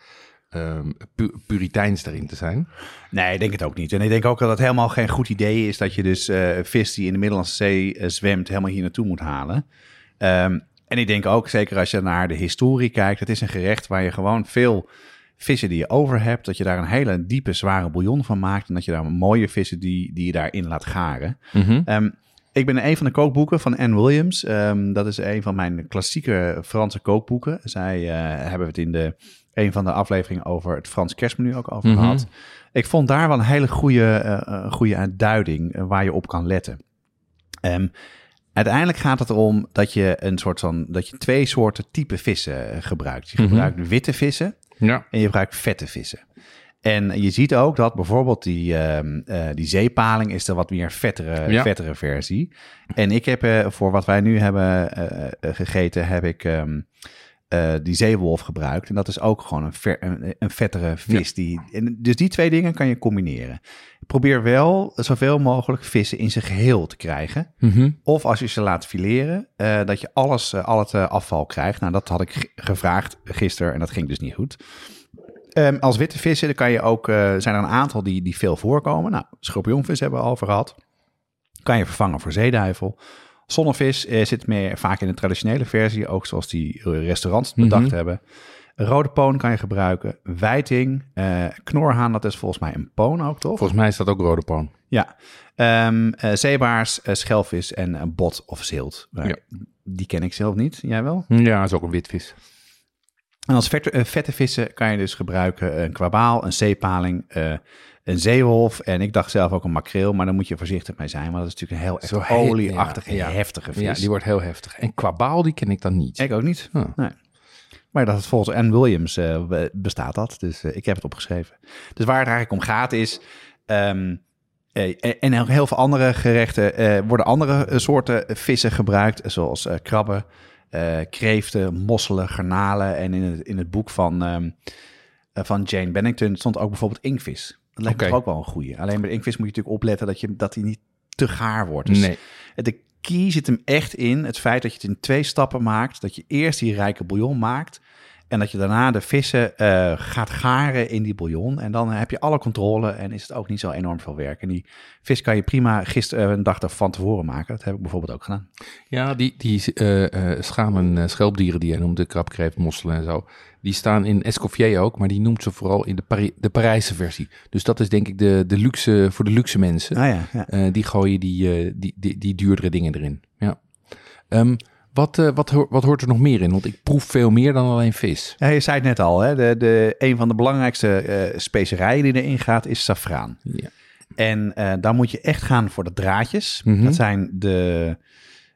ehm, pu- puriteins daarin te zijn. Nee, ik denk het ook niet. En ik denk ook dat het helemaal geen goed idee is dat je dus eh, vis die in de Middellandse Zee zwemt helemaal hier naartoe moet halen. Ehm, en ik denk ook, zeker als je naar de historie kijkt, het is een gerecht waar je gewoon veel vissen die je over hebt, dat je daar een hele diepe, zware bouillon van maakt en dat je daar mooie vissen die, die je daarin laat garen. Ehm, ik ben een van de kookboeken van Anne Williams. Ehm, dat is een van mijn klassieke Franse kookboeken. Zij eh, hebben het in de, een van de afleveringen over het Frans kerstmenu ook over Mhm. gehad. Ik vond daar wel een hele goede, eh, goede duiding waar je op kan letten. Ehm, uiteindelijk gaat het erom dat je een soort van dat je twee soorten type vissen gebruikt. Je Mhm. gebruikt witte vissen Ja. en je gebruikt vette vissen. En je ziet ook dat bijvoorbeeld die, ehm, eh, die zeepaling is de wat meer vettere, Ja. vettere versie. En ik heb eh, voor wat wij nu hebben eh, gegeten, heb ik ehm, eh, die zeewolf gebruikt. En dat is ook gewoon een, ver, een, een vettere vis. Die, en dus die twee dingen kan je combineren. Probeer wel zoveel mogelijk vissen in zijn geheel te krijgen. Mhm. Of als je ze laat fileren, eh, dat je alles, eh, al het afval krijgt. Nou, dat had ik gevraagd gisteren en dat ging dus niet goed. Ehm, als witte vissen dan kan je ook, zijn er een aantal die, die veel voorkomen. Nou, schorpioenvis hebben we al over gehad. Kan je vervangen voor zeeduivel. Zonnevis eh, zit meer vaak in de traditionele versie, ook zoals die eh, restaurants bedacht Mhm. hebben. Rode poon kan je gebruiken. Wijting, eh, knorhaan, dat is volgens mij een poon ook, toch? Volgens mij is dat ook rode pan. Ja. Ehm eh, zeebaars, schelvis en een bot of zilt. Ja. Die ken ik zelf niet. Jij wel? Ja, is ook een witvis. En als vette, vette vissen kan je dus gebruiken een kwabaal, een zeepaling, een zeewolf en ik dacht zelf ook een makreel, maar daar moet je voorzichtig mee zijn, want dat is natuurlijk een heel echt olieachtige, ja, heftige vis. Ja, die wordt heel heftig. En kwabaal, die ken ik dan niet. Ik ook niet. Nee. Maar dat is volgens Anne Williams eh, be- bestaat dat, dus eh, ik heb het opgeschreven. Dus waar het eigenlijk om gaat is, ehm, eh, en ook heel veel andere gerechten worden andere soorten vissen gebruikt, zoals krabben, kreeften, mosselen, garnalen. En in het, in het boek van, ehm, eh, van Jane Bennington stond ook bijvoorbeeld inkvis. Dat lijkt me ook wel een goeie. Alleen bij de moet je natuurlijk opletten dat, je, dat die niet te gaar wordt. Dus Nee. de key zit hem echt in het feit dat je het in twee stappen maakt. Dat je eerst die rijke bouillon maakt. En dat je daarna de vissen eh, gaat garen in die bouillon. En dan heb je alle controle en is het ook niet zo enorm veel werk. En die vis kan je prima gisteren eh, een dag van tevoren maken. Dat heb ik bijvoorbeeld ook gedaan. Ja, die, die eh schamen schelpdieren die jij noemt, de krabkreeft, mosselen en zo, die staan in Escoffier ook, maar die noemt ze vooral in de, Pari- de Parijse versie. Dus dat is denk ik de, de luxe, voor de luxe mensen. Ah ja, ja. Die gooien die, die, die, die duurdere dingen erin. Ja. Ehm, wat, eh, wat, wat hoort er nog meer in? Want ik proef veel meer dan alleen vis. Ja, je zei het net al, hè? De, de, een van de belangrijkste eh, specerijen die erin gaat is safraan. Ja. En eh dan moet je echt gaan voor de draadjes. Mhm. Dat zijn de,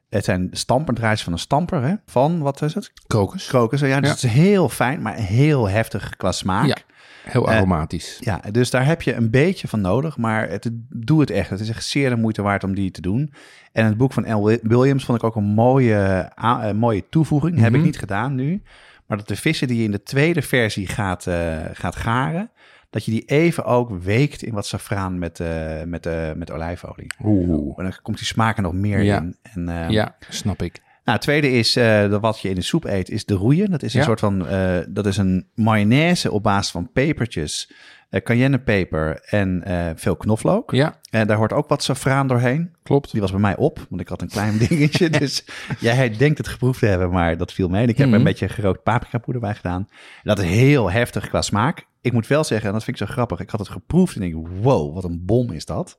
het zijn stamperdraadjes van een stamper, hè? Van, wat is het? Krokus. Krokus. Ja, dus Ja. het is heel fijn, maar heel heftig qua smaak. Ja. Heel Eh, aromatisch. Ja, dus daar heb je een beetje van nodig, maar het, doe het echt. Het is echt zeer de moeite waard om die te doen. En het boek van L. Williams vond ik ook een mooie, een mooie toevoeging. Heb ik Mhm. niet gedaan nu. Maar dat de vissen die je in de tweede versie gaat, eh, gaat garen, dat je die even ook weekt in wat safraan met, eh, met, eh, met olijfolie. Oeh. En dan komt die smaak er nog meer Ja. in. En, eh, Ja, snap ik. Nou, het tweede is eh, wat je in de soep eet, is de roeien. Dat is een Ja. soort van, eh, dat is een mayonaise op basis van pepertjes, eh cayennepeper en veel knoflook. Ja, En daar hoort ook wat safraan doorheen. klopt. Die was bij mij op, want ik had een klein dingetje. dus jij denkt het geproefd te hebben, maar dat viel mee. Ik heb er Mhm. een beetje gerookt paprikapoeder bij gedaan. Dat is heel heftig qua smaak. Ik moet wel zeggen, en dat vind ik zo grappig. Ik had het geproefd en ik denk, wow, wat een bom is dat.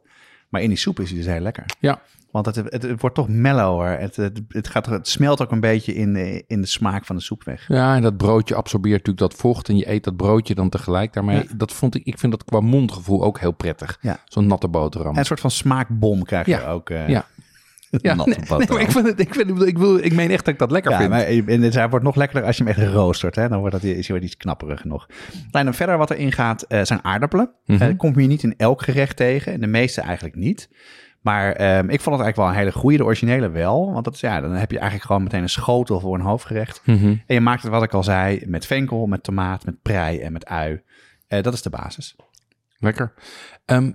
Maar in die soep is hij dus heel lekker. Ja, Want het, het, het wordt toch mellower. Het, het, het, gaat, het smelt ook een beetje in de, in de smaak van de soep weg. Ja, en dat broodje absorbeert natuurlijk dat vocht en je eet dat broodje dan tegelijk daarmee. Ja. Dat vond ik, ik vind dat qua mondgevoel ook heel prettig. Ja. Zo'n natte boterham. En een soort van smaakbom krijg je Ja. ook. eh Ja. ja, natte nee, nee, boterham. maar ik, vind het, ik, vind, ik, wil, ik meen echt dat ik dat lekker Ja, vind. maar en het hij wordt nog lekkerder als je hem echt roostert. Hè? Dan wordt dat, is hij weer iets knapperig nog. En verder wat erin gaat eh, zijn aardappelen. Mhm. Eh, kom je niet in elk gerecht tegen. En de meeste eigenlijk niet. Maar ehm, ik vond het eigenlijk wel een hele goede. De originele wel. Want dat is, ja, dan heb je eigenlijk gewoon meteen een schotel voor een hoofdgerecht. Mhm. En je maakt het, wat ik al zei, met venkel, met tomaat, met prei en met ui. Eh, dat is de basis. Lekker. Ehm,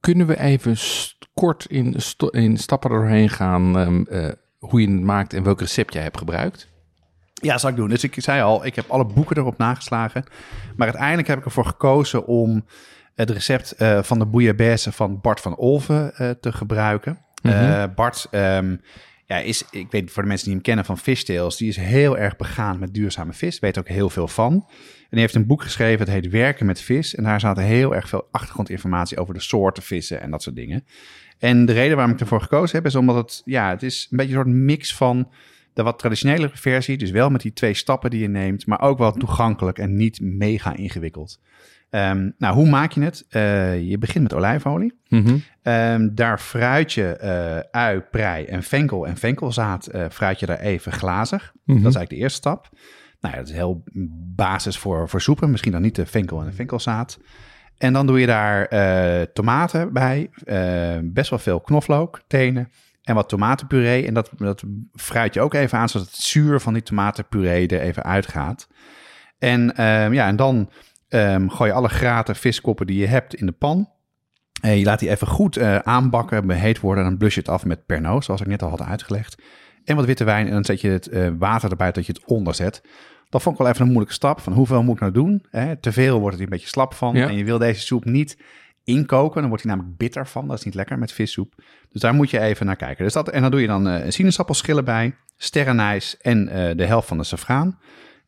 kunnen we even kort in, stappen doorheen gaan ehm, eh, hoe je het maakt en welk recept jij hebt gebruikt? Ja, zal ik doen. Dus ik zei al, ik heb alle boeken erop nageslagen. Maar uiteindelijk heb ik ervoor gekozen om het recept eh, van de bouillabaisse van Bart van Olven eh, te gebruiken. Mhm. Bart ehm, ja, is, ik weet voor de mensen die hem kennen van Fishtails, die is heel erg begaan met duurzame vis. Weet ook heel veel van. En die heeft een boek geschreven, het heet Werken met vis. En daar zaten heel erg veel achtergrondinformatie over de soorten vissen en dat soort dingen. En de reden waarom ik ervoor gekozen heb, is omdat het, ja, het is een beetje een soort mix van de wat traditionele versie. Dus wel met die twee stappen die je neemt, maar ook wel toegankelijk en niet mega ingewikkeld. Ehm, nou, hoe maak je het? Eh, je begint met olijfolie. Mhm. Ehm, daar fruit je eh, ui, prei en venkel en venkelzaad eh fruit je daar even glazig. Mhm. Dat is eigenlijk de eerste stap. Nou ja, dat is heel basis voor, voor soepen. Misschien dan niet de venkel en de venkelzaad. En dan doe je daar eh, tomaten bij. eh, best wel veel knoflook, tenen en wat tomatenpuree. En dat, dat fruit je ook even aan, zodat het zuur van die tomatenpuree er even uitgaat. En, ehm, ja, en dan ehm, gooi je alle graten viskoppen die je hebt in de pan. En je laat die even goed eh, aanbakken, beheet worden. En dan blus je het af met Pernod, zoals ik net al had uitgelegd. En wat witte wijn. En dan zet je het water erbij dat je het onderzet. Dat vond ik wel even een moeilijke stap. Van hoeveel moet ik nou doen? Hè? Te veel wordt het een beetje slap van. Ja. En je wil deze soep niet inkoken. Dan wordt hij namelijk bitter van. Dat is niet lekker met vissoep. Dus daar moet je even naar kijken. Dus dat, en dan doe je dan uh, sinaasappelschillen bij, sterrenijs en uh, de helft van de safraan.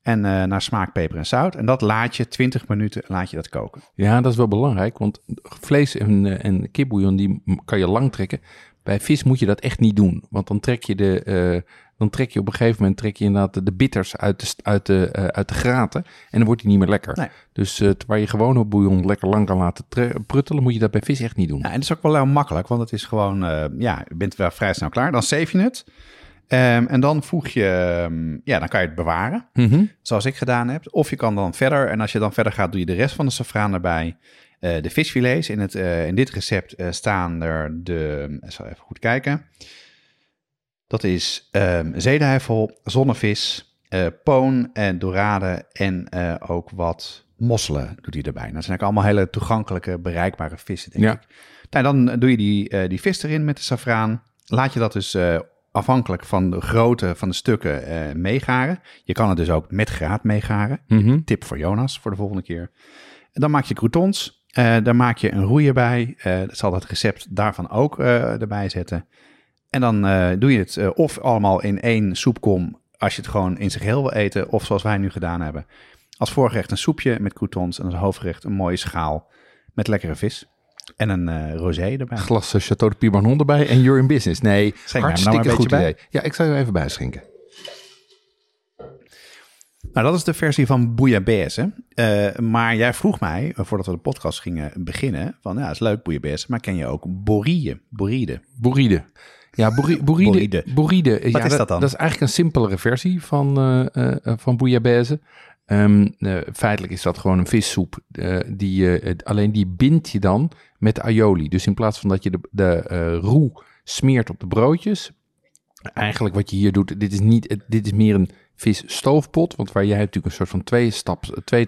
En uh, naar smaak, peper en zout. En dat laat je 20 minuten laat je dat koken. Ja, dat is wel belangrijk. Want vlees en, en kipbouillon die kan je lang trekken. Bij vis moet je dat echt niet doen. Want dan trek je de, dan trek je op een gegeven moment trek je inderdaad de bitters uit de, uit de, uh, uit de graten. En dan wordt die niet meer lekker. Nee. Dus uh, waar je gewoon op bouillon lekker lang kan laten pruttelen, moet je dat bij vis echt niet doen. Ja, en dat is ook wel heel makkelijk. Want het is gewoon, ja, je bent wel vrij snel klaar. Dan save je het. Um, en dan voeg je, um, ja, dan kan je het bewaren, mm -hmm. zoals ik gedaan heb. Of je kan dan verder, en als je dan verder gaat, doe je de rest van de safraan erbij. De visfilets. In, het, in dit recept staan er de, ik zal even goed kijken. Dat is um, zeeduivel, zonnevis, poon en dorade en ook wat mosselen doet hij erbij. Nou, dat zijn eigenlijk allemaal hele toegankelijke, bereikbare vissen, denk ja. ik. Nou, dan doe je die, die vis erin met de safraan. Laat je dat dus afhankelijk van de grootte van de stukken uh, meegaren. Je kan het dus ook met graad meegaren. Mm -hmm. Tip voor Jonas voor de volgende keer. En dan maak je croutons. Uh, daar maak je een roeier bij. Uh, dat zal het recept daarvan ook erbij zetten. En dan doe je het of allemaal in één soepkom als je het gewoon in zijn geheel wil eten. Of zoals wij nu gedaan hebben. Als voorgerecht een soepje met croutons en als hoofdgerecht een mooie schaal met lekkere vis. En een uh, rosé erbij. Glas Chateau de Pibanon erbij en you're in business. Nee, Schenk hartstikke nou goed bij. idee. Ja, ik zal je even bijschenken. Nou, dat is de versie van bouillabaisse. Uh, maar jij vroeg mij, voordat we de podcast gingen beginnen, van ja, is leuk bouillabaisse, maar ken je ook borille, boride? Bourride. Ja, bourride. Wat ja, is dat dan? Dat is eigenlijk een simpelere versie van, uh, van bouillabaisse. Um, uh, feitelijk is dat gewoon een vissoep. Uh, die, uh, alleen die bindt je dan met aioli. Dus in plaats van dat je de, de roe smeert op de broodjes. Eigenlijk wat je hier doet, dit is, niet, dit is meer een visstoofpot. Want waar jij natuurlijk een soort van twee, staps, twee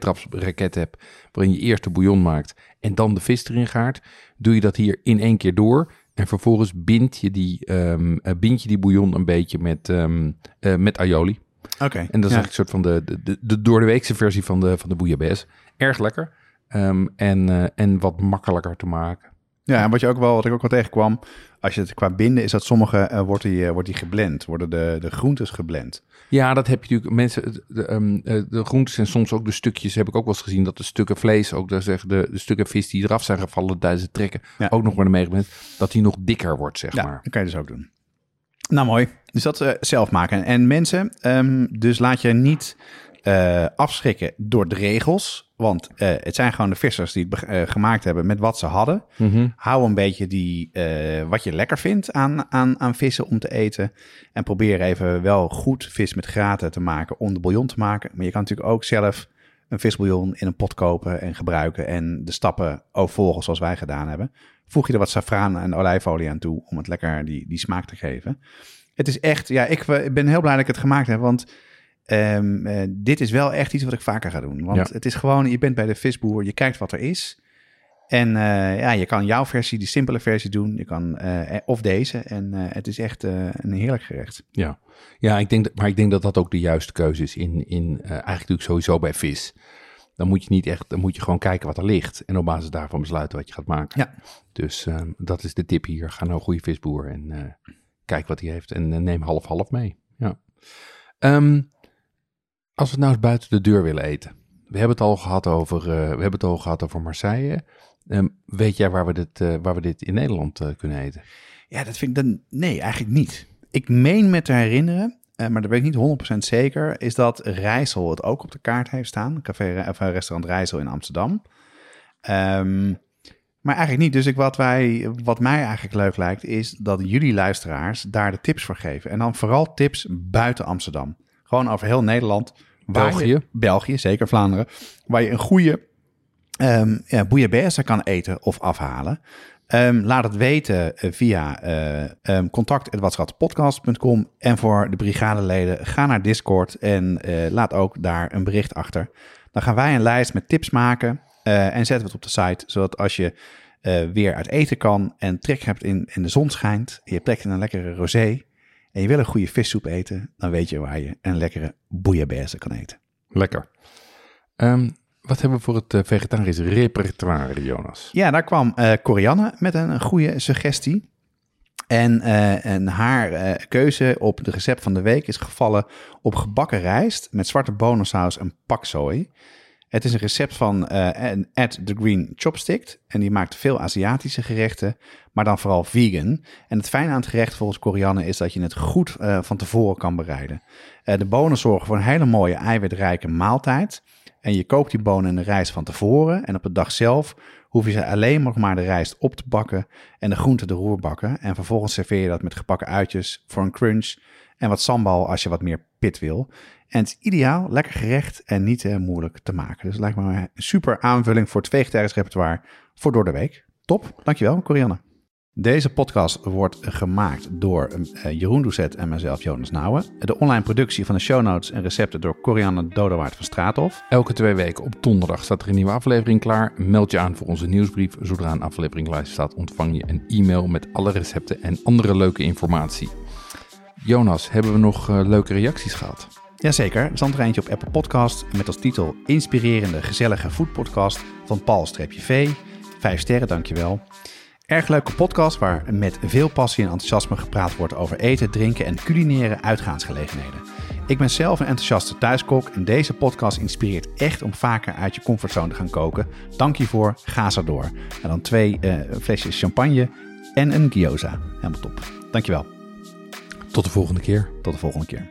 hebt. Waarin je eerst de bouillon maakt en dan de vis erin gaart. Doe je dat hier in één keer door. En vervolgens bind je die, um, bind je die bouillon een beetje met, um, met aioli. Oké. Okay, en dat is ja. eigenlijk een soort van de, de, de, de door de weekse versie van de, van de bouillabaisse. Erg lekker. Um, en, uh, en wat makkelijker te maken. Ja, en wat, je ook wel, wat ik ook wel tegenkwam, als je het qua binden, is dat sommige uh, wordt, die, uh, wordt die geblend, worden de, de groentes geblend. Ja, dat heb je natuurlijk. Mensen, de, um, de groentes en soms ook de stukjes, heb ik ook wel eens gezien, dat de stukken vlees, ook daar zeg, de, de stukken vis die eraf zijn gevallen tijdens het trekken, ja. ook nog worden meegeblend, dat die nog dikker wordt, zeg ja, maar. dat kan je dus ook doen. Nou, mooi. Dus dat uh, zelf maken. En mensen, um, dus laat je niet uh, afschrikken door de regels. Want uh, het zijn gewoon de vissers die het uh, gemaakt hebben met wat ze hadden. Mm -hmm. Hou een beetje die, wat je lekker vindt aan, aan, aan vissen om te eten. En probeer even wel goed vis met graten te maken om de bouillon te maken. Maar je kan natuurlijk ook zelf een visbouillon in een pot kopen en gebruiken. En de stappen ook volgen zoals wij gedaan hebben. Voeg je er wat safraan en olijfolie aan toe om het lekker die, die smaak te geven. Het is echt, ja, ik ben heel blij dat ik het gemaakt heb, want um, uh, dit is wel echt iets wat ik vaker ga doen. Want Ja. het is gewoon, je bent bij de visboer, je kijkt wat er is. En uh, ja, je kan jouw versie, die simpele versie doen, je kan, uh, of deze. En uh, het is echt een heerlijk gerecht. Ja, ja ik denk, dat- maar ik denk dat dat ook de juiste keuze is in, in eh, eigenlijk natuurlijk sowieso bij vis. Dan moet je niet echt, dan moet je gewoon kijken wat er ligt en op basis daarvan besluiten wat je gaat maken. Ja. Dus ehm, dat is de tip hier. Ga naar een goede visboer en eh, kijk wat hij heeft en eh, neem half-half mee. Ja. Ehm, als we nou eens buiten de deur willen eten. We hebben het al gehad over, eh, we hebben het al gehad over Marseille. Ehm, weet jij waar we dit, eh, waar we dit in Nederland eh, kunnen eten? Ja, dat vind ik dan, nee, eigenlijk niet. Ik meen me te herinneren, maar dat weet ik niet 100% zeker, is dat Rijssel het ook op de kaart heeft staan. Café, of restaurant Rijssel in Amsterdam. Um, maar eigenlijk niet. Dus ik, wat, wij, wat mij eigenlijk leuk lijkt, is dat jullie luisteraars daar de tips voor geven. En dan vooral tips buiten Amsterdam. Gewoon over heel Nederland. België. Je, België, zeker Vlaanderen. Waar je een goede um, ja, bouillabaisse kan eten of afhalen. Um, laat het weten uh, via uh, um, contact.watschatpodcast.com. En voor de brigadeleden, ga naar Discord en uh, laat ook daar een bericht achter. Dan gaan wij een lijst met tips maken uh, en zetten we het op de site. Zodat als je uh, weer uit eten kan en trek hebt in, in de zon schijnt, je hebt plek in een lekkere rosé en je wil een goede vissoep eten, dan weet je waar je een lekkere bouillabaisse kan eten. Lekker. Um, Wat hebben we voor het uh, vegetarisch repertoire, Jonas? Ja, daar kwam uh, Corianne met een, een goede suggestie. En, uh, en haar uh, keuze op de recept van de week is gevallen op gebakken rijst met zwarte bonensaus en paksoi. Het is een recept van uh, Ed the Green Chopstick. En die maakt veel Aziatische gerechten, maar dan vooral vegan. En het fijne aan het gerecht volgens Corianne is dat je het goed uh, van tevoren kan bereiden. Uh, de bonen zorgen voor een hele mooie eiwitrijke maaltijd. En je koopt die bonen en de rijst van tevoren. En op de dag zelf hoef je ze alleen nog maar de rijst op te bakken en de groenten de roer bakken. En vervolgens serveer je dat met gebakken uitjes voor een crunch en wat sambal als je wat meer pit wil. En het is ideaal, lekker gerecht en niet uh, moeilijk te maken. Dus lijkt me een super aanvulling voor het vegetarisch repertoire voor door de week. Top, dankjewel Corianne. Deze podcast wordt gemaakt door uh, Jeroen Doucet en mezelf, Jonas Nouwen. De online productie van de show notes en recepten door Corianne Dodewaard van Straathof. Elke twee weken op donderdag staat er een nieuwe aflevering klaar. Meld je aan voor onze nieuwsbrief. Zodra een aflevering live staat, ontvang je een e-mail met alle recepten en andere leuke informatie. Jonas, hebben we nog uh, leuke reacties gehad? Jazeker, er stond er op Apple Podcast met als titel Inspirerende, gezellige foodpodcast van Paul-V. Vijf sterren, dankjewel. Erg leuke podcast waar met veel passie en enthousiasme gepraat wordt over eten, drinken en culinaire uitgaansgelegenheden. Ik ben zelf een enthousiaste thuiskok en deze podcast inspireert echt om vaker uit je comfortzone te gaan koken. Dank voor, ga zo door. En dan twee uh, flesjes champagne en een gyoza. Helemaal top. Dankjewel. Tot de volgende keer. Tot de volgende keer.